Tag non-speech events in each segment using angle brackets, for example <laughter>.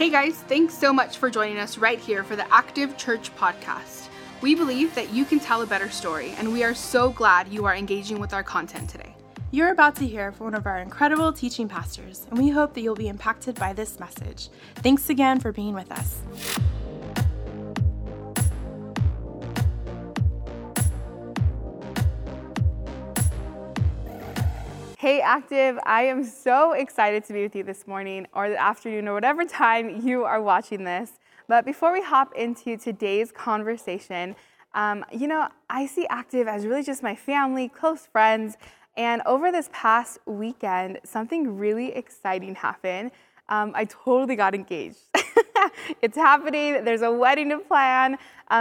Hey guys, thanks so much for joining us right here for the Active Church podcast. We believe that you can tell a better story, and we are so glad you are engaging with our content today. You're about to hear from one of our incredible teaching pastors, and we hope that you'll be impacted by this message. Thanks again for being with us. Hey, Active, I am so excited to be with you this morning or the afternoon or whatever time you are watching this. But before we hop into today's conversation, um, you know, I see Active as really just my family, close friends. And over this past weekend, something really exciting happened. Um, I totally got engaged. <laughs> it's happening. There's a wedding to plan. Um,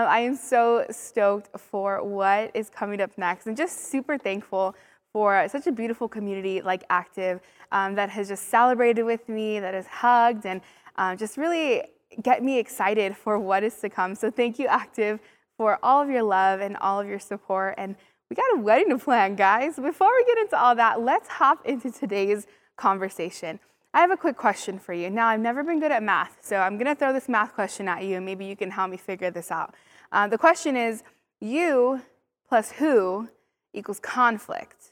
I am so stoked for what is coming up next and just super thankful for such a beautiful community like Active um, that has just celebrated with me, that has hugged, and um, just really get me excited for what is to come. So thank you, Active, for all of your love and all of your support. And we got a wedding to plan, guys. Before we get into all that, let's hop into today's conversation. I have a quick question for you. Now, I've never been good at math, so I'm to throw this math question at you, and maybe you can help me figure this out. Uh, the question is you plus who equals conflict.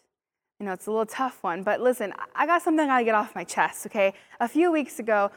You know, it's a little tough one, but listen, I got something I gotta get off my chest, okay? A few weeks ago,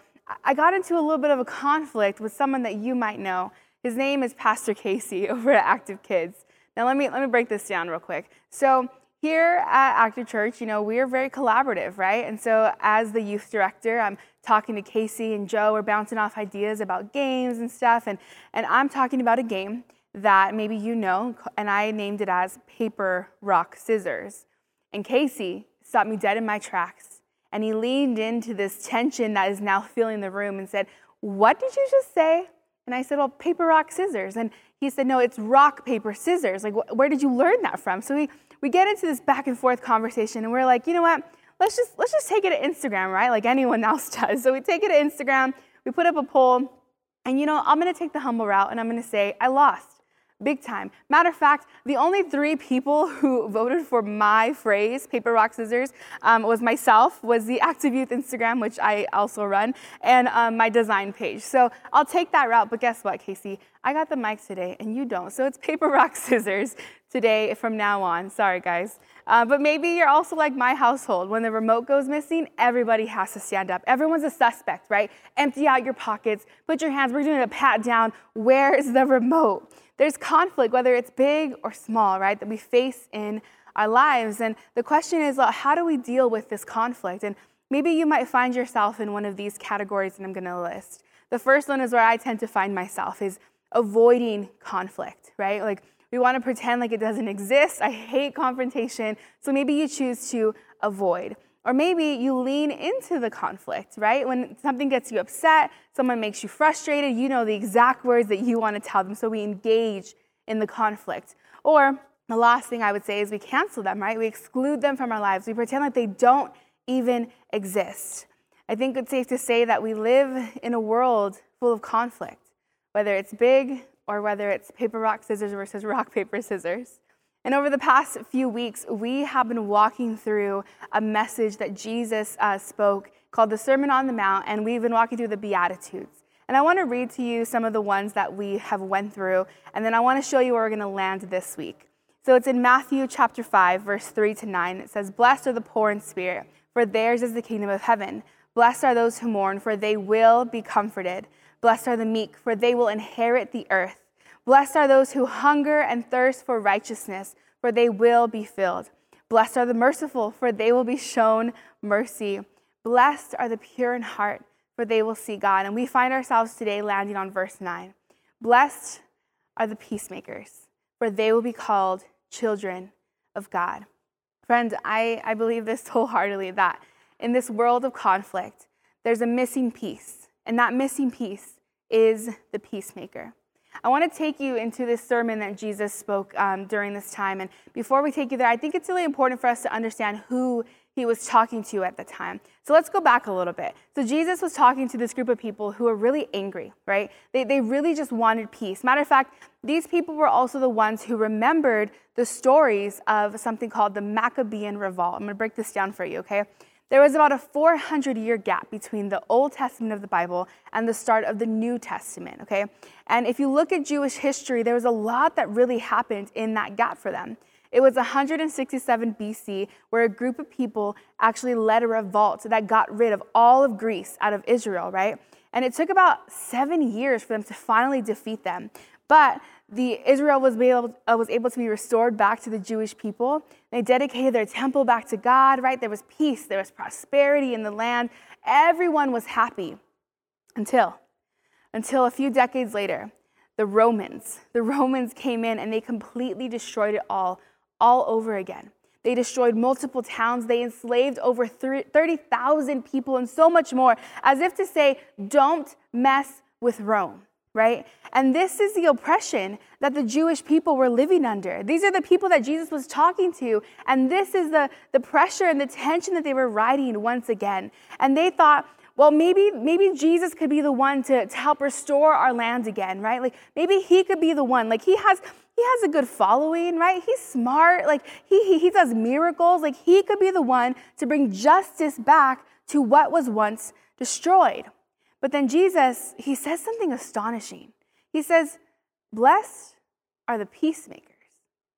I got into a little bit of a conflict with someone that you might know. His name is Pastor Casey <laughs> over at Active Kids. Now, let me, let me break this down real quick. So, here at Active Church, you know, we are very collaborative, right? And so, as the youth director, I'm talking to Casey and Joe. We're bouncing off ideas about games and stuff. And, and I'm talking about a game that maybe you know, and I named it as Paper, Rock, Scissors. And Casey stopped me dead in my tracks. And he leaned into this tension that is now filling the room and said, What did you just say? And I said, Well, paper, rock, scissors. And he said, No, it's rock, paper, scissors. Like, wh- where did you learn that from? So we, we get into this back and forth conversation, and we're like, You know what? Let's just, let's just take it to Instagram, right? Like anyone <laughs> else does. So we take it to Instagram, we put up a poll, and you know, I'm gonna take the humble route and I'm gonna say, I lost big time. Matter of fact, the only three people <laughs> who voted for my phrase, paper, rock, scissors, um, was myself, was the Active Youth Instagram, which I also run, and um, my design page. So I'll take that route, but guess what, Casey? I got the mic today, and you don't. So it's paper, <laughs> rock, scissors today from now on. Sorry, guys. Uh, but maybe you're also like my household. When the remote goes missing, everybody has to stand up. Everyone's a suspect, right? Empty out your pockets, put your hands, we're doing a pat down. Where's the remote? There's conflict, whether it's big or small, right, that we face in our lives. And the question is, well, how do we deal with this conflict? And maybe you might find yourself in one of these categories that I'm going to list. The first one is where I tend to find myself is avoiding conflict, right? Like we want to pretend like it doesn't exist. I hate confrontation. So maybe you choose to avoid. Or maybe you lean into the conflict, right? When something gets you upset, someone makes you frustrated, you know the exact words that you want to tell them. So we engage in the conflict. Or the last thing I would say is we cancel them, right? We exclude them from our lives. We pretend like they don't even exist. I think it's safe to say that we live in a world full of conflict, whether it's big or whether it's paper, rock, scissors versus <laughs> rock, paper, scissors. And over the past few weeks, we have been walking through a message that Jesus uh, spoke called the Sermon on the Mount, and we've been walking through the Beatitudes. And I want to read to you some of the ones that we have went through, and then I want to show you where we're going to land this week. So it's in Matthew chapter 5, verse 3 to 9. It says, Blessed are the poor in spirit, for theirs is the kingdom of heaven. Blessed are those who mourn, for they will be comforted. Blessed are the meek, for they will inherit the earth. Blessed are those who hunger and thirst for righteousness, for they will be filled. Blessed are the merciful, for they will be shown mercy. Blessed are the pure in heart, for they will see God. And we find ourselves today landing on verse 9. Blessed are the peacemakers, for they will be called children of God. Friends, I, I believe this <laughs> wholeheartedly that in this world of conflict, there's a missing piece, and that missing piece is the peacemaker. I want to take you into this sermon that Jesus spoke um, during this time. And before we take you there, I think it's really important for us to understand who he was talking to at the time. So let's go back a little bit. So Jesus was talking to this group of people who were really angry, right? They, they really just wanted peace. Matter of fact, these people were also the ones who remembered the stories of something called the Maccabean Revolt. I'm going to break this down for you, okay? There was about a 400 year gap between the Old Testament of the Bible and the start of the New Testament, okay? And if you look at Jewish history, there was a lot that really happened in that gap for them. It was 167 BC where a group of people actually led a revolt that got rid of all of Greece out of Israel, right? And it took about seven years for them to finally defeat them. But the Israel was able, uh, was able to be restored back to the Jewish people. They dedicated their temple back to God, right? There was peace, there was prosperity in the land. Everyone was happy until, until a few decades later, the Romans, the Romans came in and they completely destroyed it all, all over again. They destroyed multiple towns. They enslaved over 30,000 people and so much more, as if to say, don't mess with Rome right? And this is the oppression that the Jewish people were living under. These are the people that Jesus was talking to, and this is the, the pressure and the tension that they were riding once again. And they thought, well, maybe, maybe Jesus could be the one to, to help restore our land again, right? Like maybe he could be the one. Like he has he has a good following, right? He's smart, like he, he, he does miracles. Like he could be the one to bring justice back to what was once destroyed. But then Jesus, he says something astonishing. He says, Blessed are the peacemakers.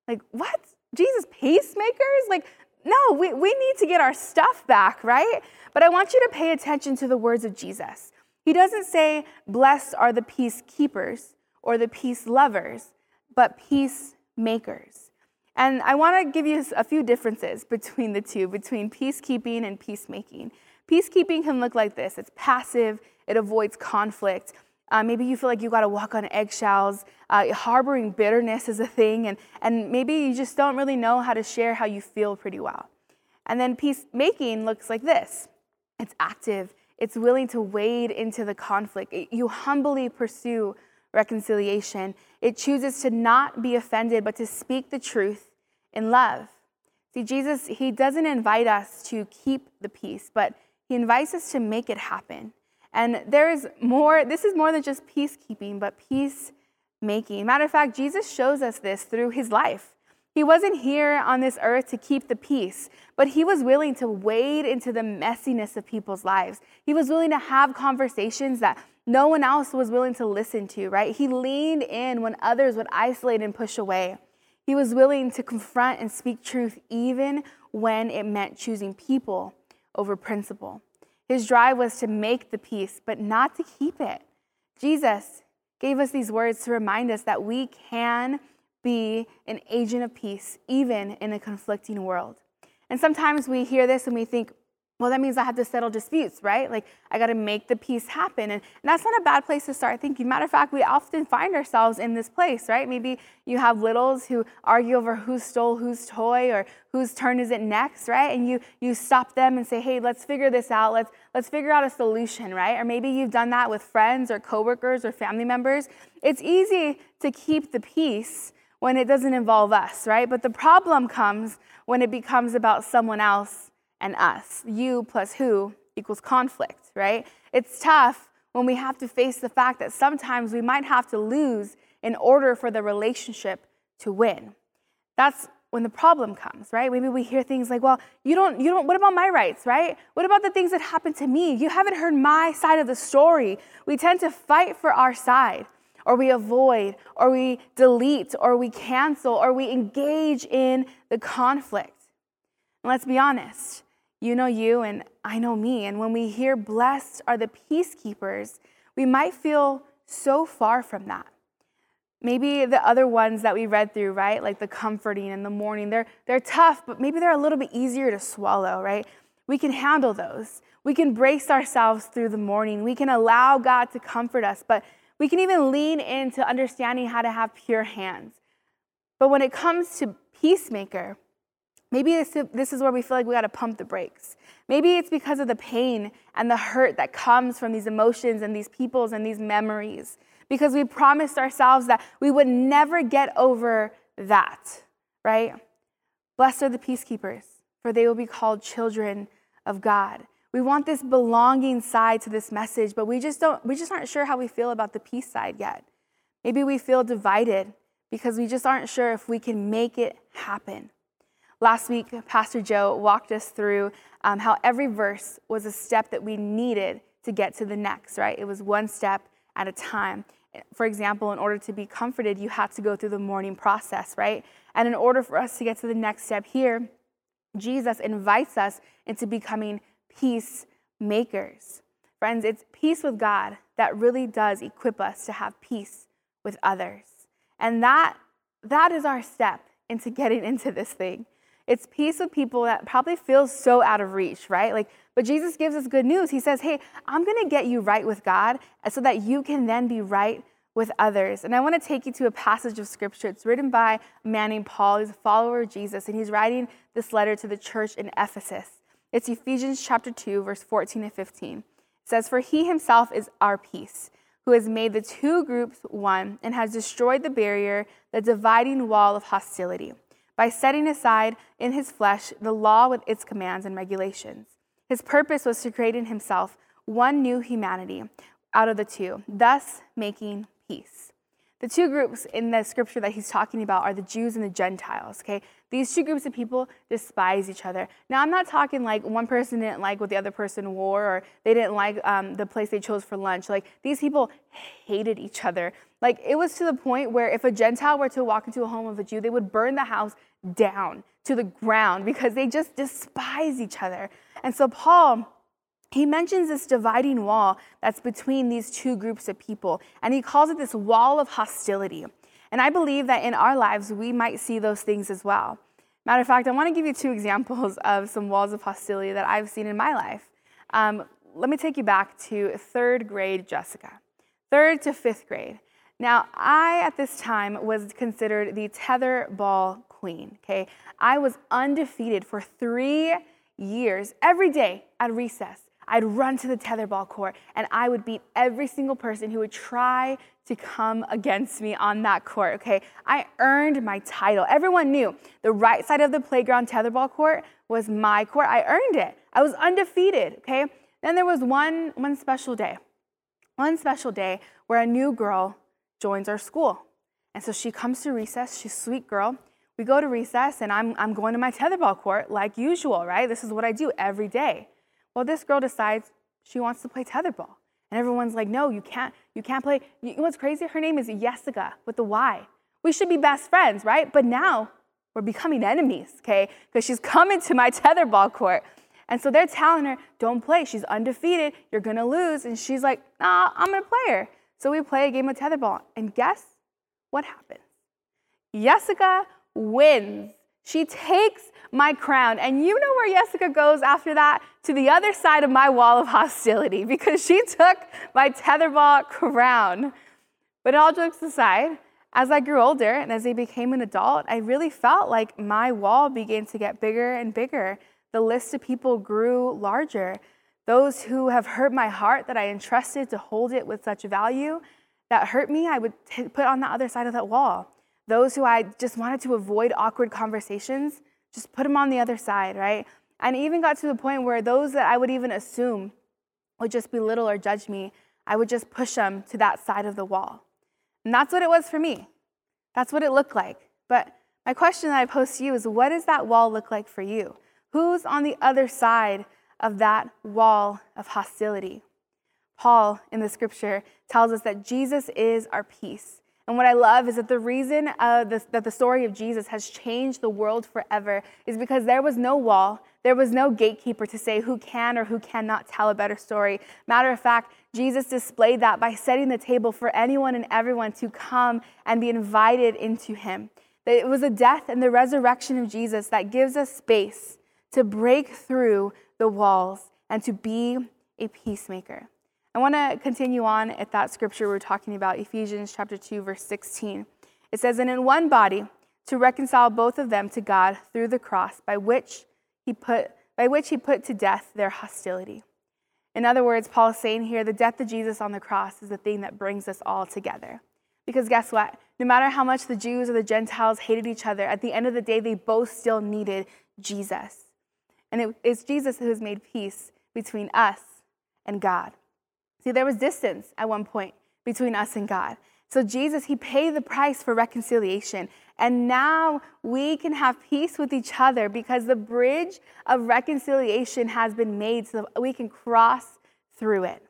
Like, what? Jesus, peacemakers? Like, no, we, we need to get our stuff back, right? But I want you to pay attention to the words of Jesus. He doesn't say, Blessed are the peacekeepers or the peace lovers, but peacemakers. And I want to give you a few differences <laughs> between the two, between peacekeeping and peacemaking. Peacekeeping can look like this it's passive, it avoids conflict. Uh, maybe you feel like you got to walk on eggshells. Uh, harboring bitterness is a thing, and, and maybe you just don't really know how to share how you feel pretty well. And then peacemaking looks like this it's active, it's willing to wade into the conflict. It, you humbly pursue reconciliation. It chooses to not be offended, but to speak the truth in love. See, Jesus, He doesn't invite us to keep the peace, but He invites us to make it happen. And there is more, this is more than just peacekeeping, but peacemaking. Matter of fact, Jesus shows us this through his life. He wasn't here on this earth to keep the peace, but he was willing to wade into the messiness of people's lives. He was willing to have conversations that no one else was willing to listen to, right? He leaned in when others would isolate and push away. He was willing to confront and speak truth even when it meant choosing people over principle. His drive was to make the peace, but not to keep it. Jesus gave us these words to remind us that we can be an agent of peace, even in a conflicting world. And sometimes we hear this and we think, well, that means I have to settle disputes, right? Like I got to make the peace happen. And, and, that's not a bad place to start thinking. Matter of fact, we often find ourselves in this place, right? Maybe you have littles who argue over who stole whose toy or whose turn is it next, right? And you you stop them and say, hey, let's figure this out. Let's let's figure out a solution, right? Or maybe you've done that with friends or coworkers or family members. It's easy to keep the peace when it doesn't involve us, right? But the problem comes when it becomes about someone else and us. You plus who equals conflict, right? It's tough when we have to face the fact that sometimes we might have to lose in order for the relationship to win. That's when the problem comes, right? Maybe we hear things like, well, you don't, you don't, what about my rights, right? What about the things that happened to me? You haven't heard my side of the story. We tend to fight for our side, or we avoid, or we delete, or we cancel, or we engage in the conflict. And let's be honest, you know you, and I know me. And when we hear blessed are the peacekeepers, we might feel so far from that. Maybe the other ones that we read through, right? Like the comforting and the mourning, they're, they're tough, but maybe they're a little bit easier to swallow, right? We can handle those. We can brace ourselves through the mourning. We can allow God to comfort us, but we can even lean into understanding how to have pure hands. But when it comes to peacemaker, Maybe this, this is where we feel like we got to pump the brakes. Maybe it's because of the pain and the hurt that comes from these emotions and these peoples and these memories. Because we promised ourselves that we would never get over that, right? Blessed are the peacekeepers, for they will be called children of God. We want this belonging side to this message, but we just don't we just aren't sure how we feel about the peace side yet. Maybe we feel divided because we just aren't sure if we can make it happen. Last week, Pastor Joe walked us through um, how every verse was a step that we needed to get to the next, right? It was one step at a time. For example, in order to be comforted, you had to go through the mourning process, right? And in order for us to get to the next step here, Jesus invites us into becoming peacemakers. Friends, it's peace with God that really does equip us to have peace with others. And that, that is our step into getting <laughs> into this thing. It's peace with people that probably feels so out of reach, right? Like, but Jesus gives us good news. He says, Hey, I'm gonna get you right with God uh, so that you can then be right with others. And I want to take you to a passage of scripture. It's written by a man named Paul. He's a follower of Jesus, and he's writing this letter to the church in Ephesus. It's Ephesians chapter 2, verse 14 and 15. It says, For he himself is our peace, who has made the two groups one and has destroyed the barrier, the dividing wall of hostility by setting aside in his flesh the law with its commands and regulations. His purpose was to create in himself one new humanity out of the two, thus making peace. The two groups in the scripture that he's talking about are the Jews and the Gentiles, okay? These two groups of people despise each other. Now, I'm not talking like one person didn't like what the other person wore or they didn't like um, the place they chose for lunch. Like, these people hated each other. Like, it was to the point where if a Gentile were to walk into a home of a Jew, they would burn the house down to the ground because they just despise each other. And so, Paul he mentions this dividing wall that's between these two groups of people, and he calls it this wall of hostility. And I believe that in our lives, we might see those things as well. Matter of fact, I want to give you two examples <laughs> of some walls of hostility that I've seen in my life. Um, let me take you back to third grade Jessica, third to fifth grade. Now, I at this time was considered the tether ball queen, okay? I was undefeated for three years, every day at recess. I'd run to the tetherball court and I would beat every single person who would try to come against me on that court, okay? I earned my title. Everyone knew the right side of the playground tetherball court was my court. I earned it. I was undefeated, okay? Then there was one, one special day, one special day where a new girl joins our school. And so she comes to recess, she's sweet girl. We go to recess and I'm, I'm going to my tetherball court like usual, right? This is what I do every day. Well, this girl decides she wants to play tetherball. And everyone's like, no, you can't, you can't play. You know what's crazy? Her name is Jessica with the Y. We should be best friends, right? But now we're becoming enemies, okay? Because she's coming to my tetherball court. And so they're telling her, don't play. She's undefeated. You're going to lose. And she's like, nah, I'm going to play her. So we play a game of tetherball. And guess what happens? Jessica wins. She takes my crown. And you know where Jessica goes after that? To the other side of my wall of hostility <laughs> because she took my tetherball crown. But all jokes aside, as I grew older and as I became an adult, I really felt like my wall began to get bigger and bigger. The list of people grew larger. Those who have hurt my heart that I entrusted to hold it with such value, that hurt me, I would t- put on the other side of that wall. Those who I just wanted to avoid awkward conversations, just put them on the other side, right? And even got to the point where those that I would even assume would just belittle or judge me, I would just push them to that side of the wall. And that's what it was for me. That's what it looked like. But my question that I pose to you is what does that wall look like for you? Who's on the other side of that wall of hostility? Paul in the scripture tells us that Jesus is our peace. And what I love is that the reason uh, this, that the story of Jesus has changed the world forever is because there was no wall, there was no gatekeeper to say who can or who cannot tell a better story. Matter of fact, Jesus displayed that by setting the table for anyone and everyone to come and be invited into him. It was the death and the resurrection of Jesus that gives us space to break through the walls and to be a peacemaker. I want to continue on at that scripture we're talking about, Ephesians chapter 2, verse 16. It says, And in one body, to reconcile both of them to God through the cross, by which he put, by which he put to death their hostility. In other words, Paul is saying here the death of Jesus on the cross is the thing that brings us all together. Because guess what? No matter how much the Jews or the Gentiles hated each other, at the end of the day, they both still needed Jesus. And it's Jesus who has made peace between us and God. See, there was distance at one point between us and God. So Jesus, he paid the price for reconciliation. And now we can have peace with each other because the bridge of reconciliation has been made so that we can cross through it.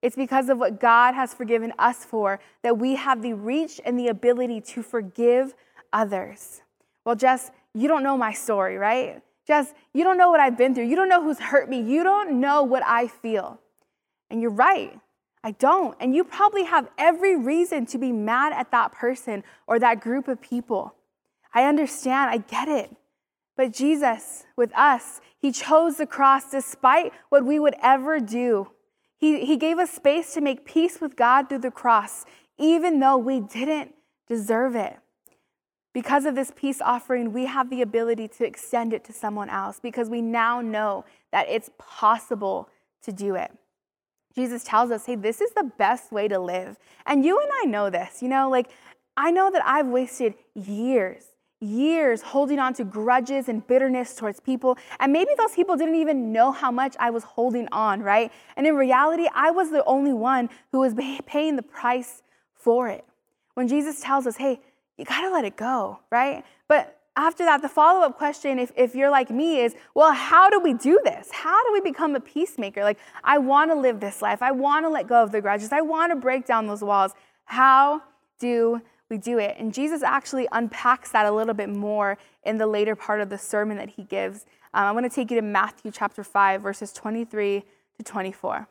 It's because of what God has forgiven us for that we have the reach and the ability to forgive others. Well, Jess, you don't know my story, right? Jess, you don't know what I've been through. You don't know who's hurt me. You don't know what I feel. And you're right. I don't. And you probably have every reason to be mad at that person or that group of people. I understand. I get it. But Jesus, with us, He chose the cross despite what we would ever do. He, he gave us space to make peace with God through the cross, even though we didn't deserve it. Because of this peace offering, we have the ability to extend it to someone else because we now know that it's possible to do it. Jesus tells us, hey, this is the best way to live. And you and I know this, you know, like I know that I've wasted years, years holding on to grudges and bitterness towards people. And maybe those people didn't even know how much I was holding on, right? And in reality, I was the only one who was paying the price for it. When Jesus tells us, hey, you got to let it go, right? But after that, the follow up question, if, if you're like me, is well, how do we do this? How do we become a peacemaker? Like, I want to live this life. I want to let go of the grudges. I want to break down those walls. How do we do it? And Jesus actually unpacks that a little bit more in the later part of the sermon that he gives. Um, I want to take you to Matthew chapter 5, verses 23 to 24.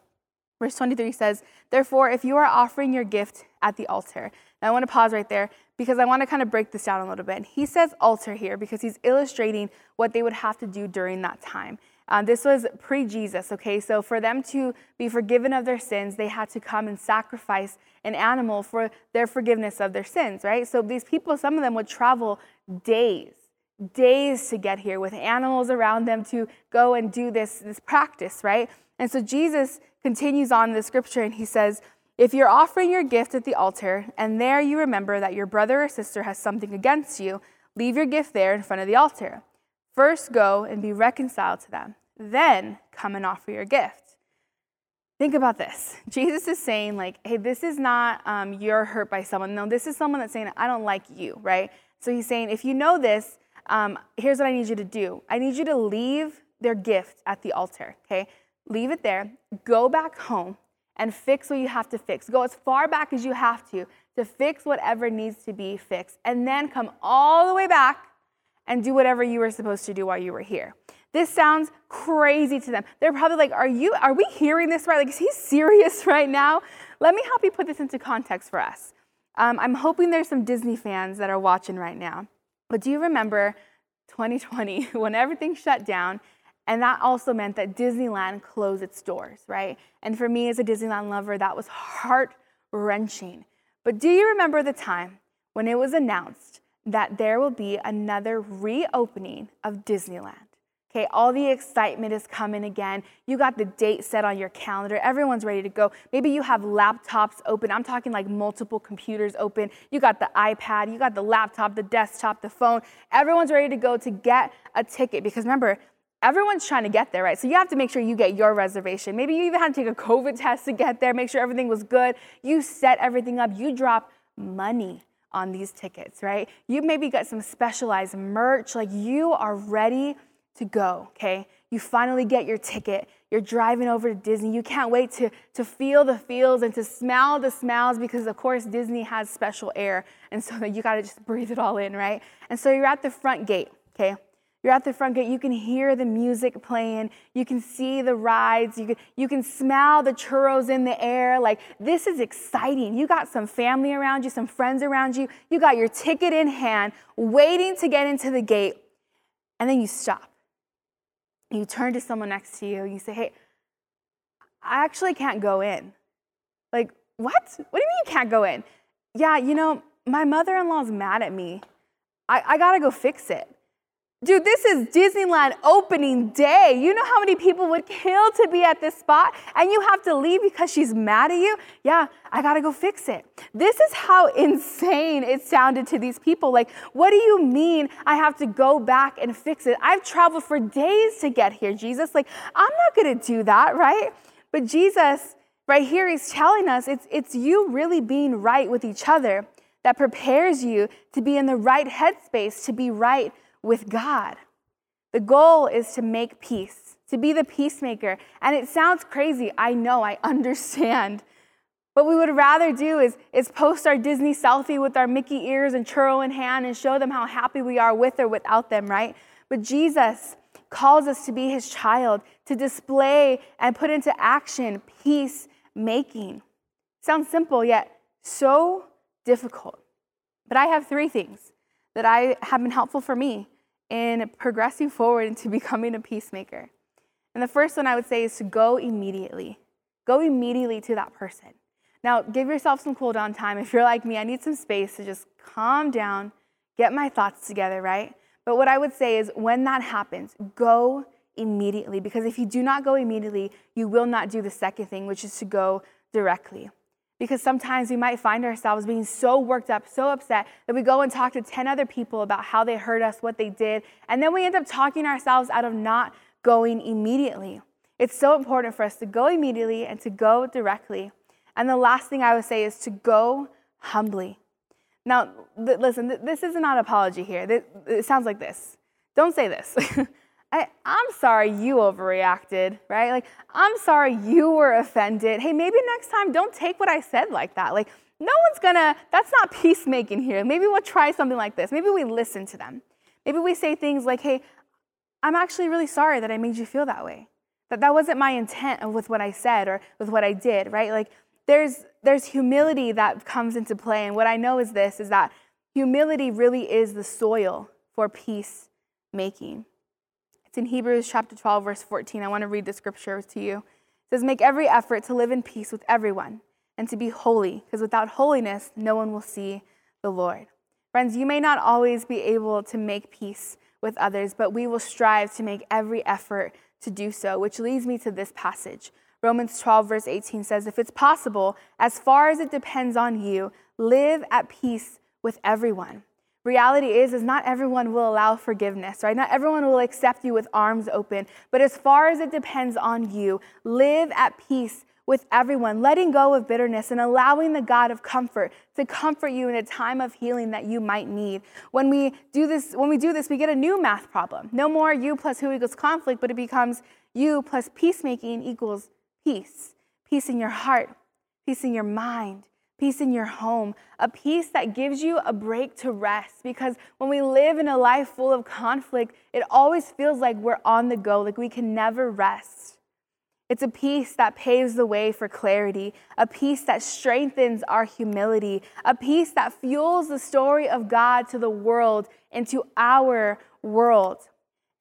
Verse 23 says, Therefore, if you are offering your gift at the altar, now I want to pause right there because I want to kind of break this down a little bit. He says altar here because he's illustrating what they would have to do during that time. Um, this was pre Jesus, okay? So for them to be forgiven of their sins, they had to come and sacrifice an animal for their forgiveness of their sins, right? So these people, some of them would travel days, days to get here with animals around them to go and do this, this practice, right? And so Jesus continues on the scripture and he says, If you're offering your gift at the altar and there you remember that your brother or sister has something against you, leave your gift there in front of the altar. First go and be reconciled to them, then come and offer your gift. Think about this. <laughs> Jesus is saying, like, hey, this is not um, you're hurt by someone. No, this is someone that's saying, I don't like you, right? So he's saying, if you know this, um, here's what I need you to do I need you to leave their gift at the altar, okay? leave it there, go back home and fix what you have to fix. Go as far back as you have to to fix whatever needs to be fixed, and then come all the way back and do whatever you were supposed to do while you were here. This sounds crazy to them. They're probably like, "Are you are we hearing this right? Like is he <laughs> serious right now?" Let me help you put this into context for us. Um, I'm hoping there's some Disney fans that are watching right now. But do you remember 2020 <laughs> when everything shut down and that also meant that Disneyland closed its doors, right? And for me as a Disneyland lover, that was heart wrenching. But do you remember the time when it was announced that there will be another reopening of Disneyland? Okay, all the excitement is coming again. You got the date set on your calendar. Everyone's ready to go. Maybe you have laptops open. I'm talking like multiple computers open. You got the iPad, you got the laptop, the desktop, the phone. Everyone's ready to go to get a ticket because remember, everyone's trying to get there, right? So you have to make sure you get your reservation. Maybe you even had to take a COVID <laughs> test to get there, make sure everything was good. You set everything up, you drop money on these tickets, right? You maybe got some specialized merch, like you are ready to go, okay? You finally get your ticket. You're driving over to Disney. You can't wait to, to feel the feels and to smell the smells because, of course, Disney has special air. And so <laughs> you got to just breathe it all in, right? And so you're at the front gate, okay? You're at the front gate, you can hear the music playing, you can see the rides, you can, you can smell the churros in the air. Like, this is exciting. You got some family around you, some friends around you, you got your ticket in hand, waiting to get into the gate, and then you stop. You turn to someone next to you, you say, Hey, I actually can't go in. Like, what? What do you mean you can't go in? Yeah, you know, my mother in law's mad at me. I, I gotta go fix it. Dude, this is Disneyland opening day. You know how many people would kill to be at this spot and you have to leave because she's mad at you? Yeah, I gotta go fix it. This is how insane it sounded to these people. Like, what do you mean I have to go back and fix it? I've traveled for days to get here, Jesus. Like, I'm not gonna do that, right? But Jesus, right here, he's telling us it's, it's you really being right with each other that prepares you to be in the right headspace, to be right with God. The goal is to make peace, to be the peacemaker. And it sounds crazy. I know, I <laughs> understand. What we would rather do is, is post our Disney selfie with our Mickey ears and churro in hand and show them how happy we are with or without them, right? But Jesus calls us to be his child, to display and put into action peacemaking. Sounds simple, yet so difficult. But I have three things that I have been helpful for me in progressing forward into <laughs> becoming a peacemaker. And the first one I would say is to go immediately. Go immediately to that person. Now, give yourself some cool down time. If you're like me, I need some space to just calm down, get my thoughts together, right? But what I would say is when that happens, go immediately. Because if you do not go immediately, you will not do the second thing, which is to go directly. Because sometimes we might find ourselves being so worked up, so upset, that we go and talk to 10 other people about how they hurt us, what they did, and then we end up talking ourselves out of not going immediately. It's so important for us to go immediately and to go directly. And the last thing I would say is to go humbly. Now, th- listen, th- this is not an apology here. Th- it sounds like this. Don't say this. <laughs> I, am sorry you overreacted, right? Like, I'm sorry you were offended. Hey, maybe next time don't take what I said like that. Like, no one's gonna, that's not peacemaking here. Maybe we'll try something like this. Maybe we listen to them. Maybe we say things like, hey, I'm actually really sorry that I made you feel that way. That that wasn't my intent with what I said or with what I did, right? Like, there's, there's humility that comes into play. And what I know is this is that humility really is the soil for peace making. It's in Hebrews chapter 12, verse 14. I want to read the scripture to you. It says, Make every effort to live in peace with everyone and to be holy, because without holiness, no one will see the Lord. Friends, you may not always be able to make peace with others, but we will strive to make every effort to do so, which leads me to this passage. Romans 12, verse 18 says, If it's possible, as far as it depends on you, live at peace with everyone. Reality is, is not everyone will allow forgiveness, right? Not everyone will accept you with arms open. But as far as it depends on you, live at peace with everyone, letting go of bitterness and allowing the God of comfort to comfort you in a time of healing that you might need. When we do this, when we do this, we get a new math problem. No more you plus who equals conflict, but it becomes you plus peacemaking equals peace peace in your heart, peace in your mind, peace in your home, a peace that gives you a break to rest. Because when we live in a life full of conflict, it always feels like we're on the go, like we can never rest. It's a peace that paves the way for clarity, a peace that strengthens our humility, a peace that fuels the story of God to the world and to our world.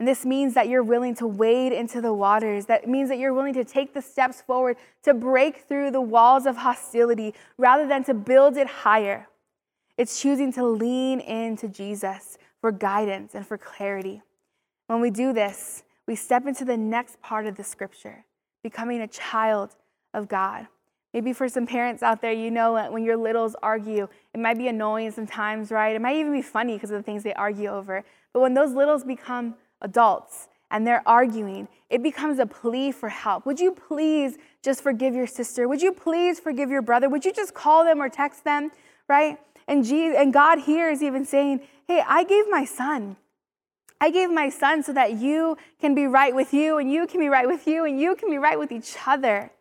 And this means that you're willing to wade into the waters. That means that you're willing to take the steps forward to break through the walls of hostility rather than to build it higher. It's choosing to lean into Jesus for guidance and for clarity. When we do this, we step into the next part of the scripture, becoming a child of God. Maybe for some parents out there, you know when your littles argue, it might be annoying sometimes, right? It might even be funny because of the things they argue over. But when those littles become adults and they're arguing, it becomes a plea for help. Would you please just forgive your sister? Would you please forgive your brother? Would you just call them or text them, right? And, Jesus, and God here is even saying, hey, I gave my son. I gave my son so that you can be right with you, and you can be right with you, and you can be right with each other.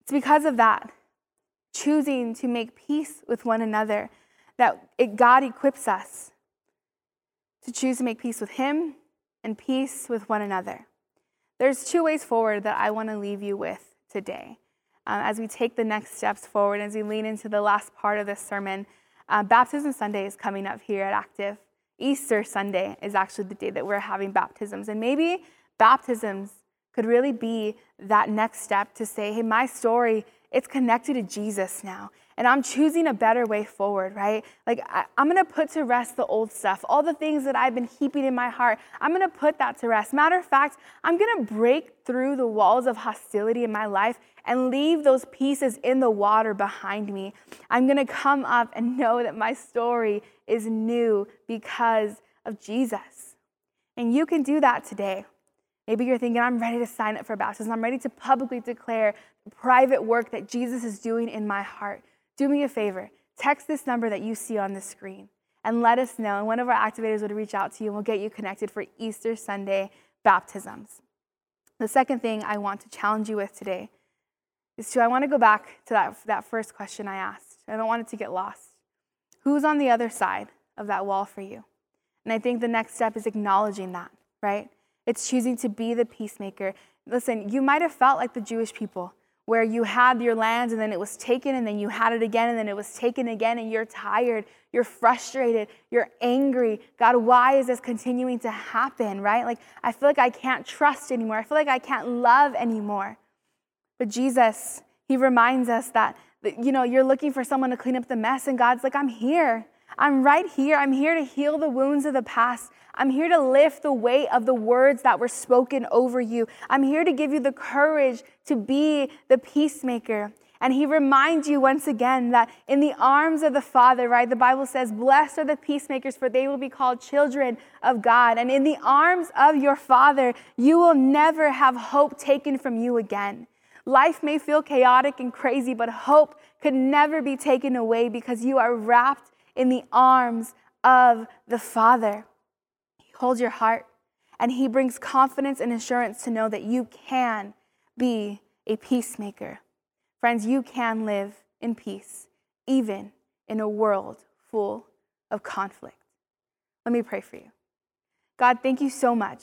It's because of that, choosing to make peace with one another, that it, God equips us to choose to make peace with Him and peace with one another. There's two ways forward that I want to leave you with today. Uh, as we take the next steps forward, as we lean into the last part of this sermon, uh, Baptism Sunday is coming up here at Active. Easter Sunday is actually the day that we're having baptisms. And maybe baptisms could really be that next step to say, hey, my story, it's connected to Jesus now and I'm choosing a better way forward, right? Like, I, am gonna put to rest the old stuff, all the things that I've been keeping in my heart. I'm gonna put that to rest. Matter of fact, I'm gonna break through the walls of hostility in my life and leave those pieces in the water behind me. I'm gonna come up and <laughs> know that my story is new because of Jesus. And you can do that today. Maybe you're thinking, I'm ready to sign up for baptism. I'm ready to publicly declare the private work that Jesus is doing in my heart do me a favor. text this number that you see on the screen and let us know. And one of our activators would reach out to you and we'll get you connected for Easter Sunday baptisms. The second thing I want to challenge you with today is to, I want to go back to that, that first question I asked. I don't want it to get lost. Who's on the other side of that wall for you? And I think the next step is acknowledging that, right? It's choosing to be the peacemaker. Listen, you might have felt like the Jewish people where you had your lands and then it was taken and then you had it again and then it was taken again and you're tired, you're frustrated, you're angry. God, why is this continuing to happen, right? Like, I feel like I can't trust anymore. I feel like I can't love anymore. But Jesus, He reminds us that, you know, you're looking for someone to clean up the mess and God's like, I'm here. I'm right here. I'm here to heal the wounds of the past. I'm here to lift the weight of the words that were spoken over you. I'm here to give you the courage to be the peacemaker. And he reminds you once again that in the arms of the Father, right, the Bible says, Blessed are the peacemakers, for they will be called children of God. And in the arms of your Father, you will never have hope taken from you again. Life may feel chaotic and crazy, but hope could never be taken away because you are wrapped in the arms of the Father. He holds your heart and He brings confidence and assurance to know that you can be a peacemaker. Friends, you can live in peace, even in a world full of conflict. Let me pray for you. God, thank you so much.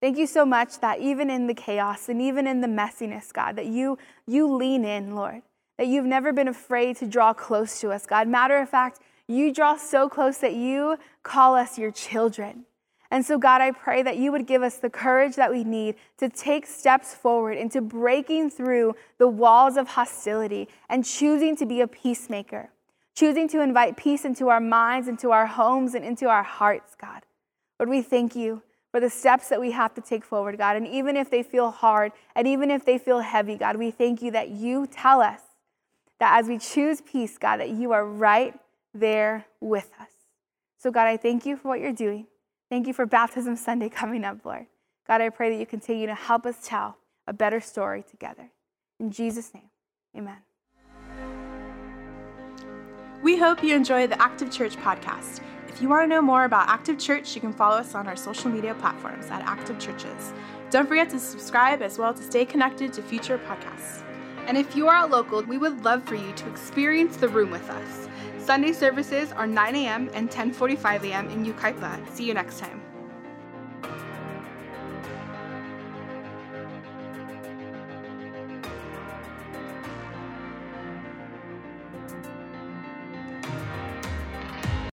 Thank you so much that even in the chaos and even in the messiness, God, that you, you lean in, Lord, that you've never been afraid to draw close to us, God. Matter of fact, you draw so close that you call us your children. And so, God, I pray that you would give us the courage that we need to take steps forward into breaking through the walls of hostility and choosing to be a peacemaker, choosing to invite peace into our minds, into our homes, and into our hearts, God. Lord, we thank you for the steps that we have to take forward, God. And even if they feel hard and even if they feel heavy, God, we thank you that you tell us that as we choose peace, God, that you are right there with us. So, God, I thank you for what you're doing. Thank you for Baptism Sunday coming up, Lord. God, I pray that you continue to help us tell a better story together. In Jesus' name, amen. We hope you enjoy the Active Church podcast. If you want to know more about Active Church, you can follow us on our social media platforms at Active Churches. Don't forget to subscribe as well to stay connected to future podcasts. And if you are out local, we would love for you to experience the room with us. Sunday services are 9 a.m. and 10:45 a.m. in Yucaipa. See you next time.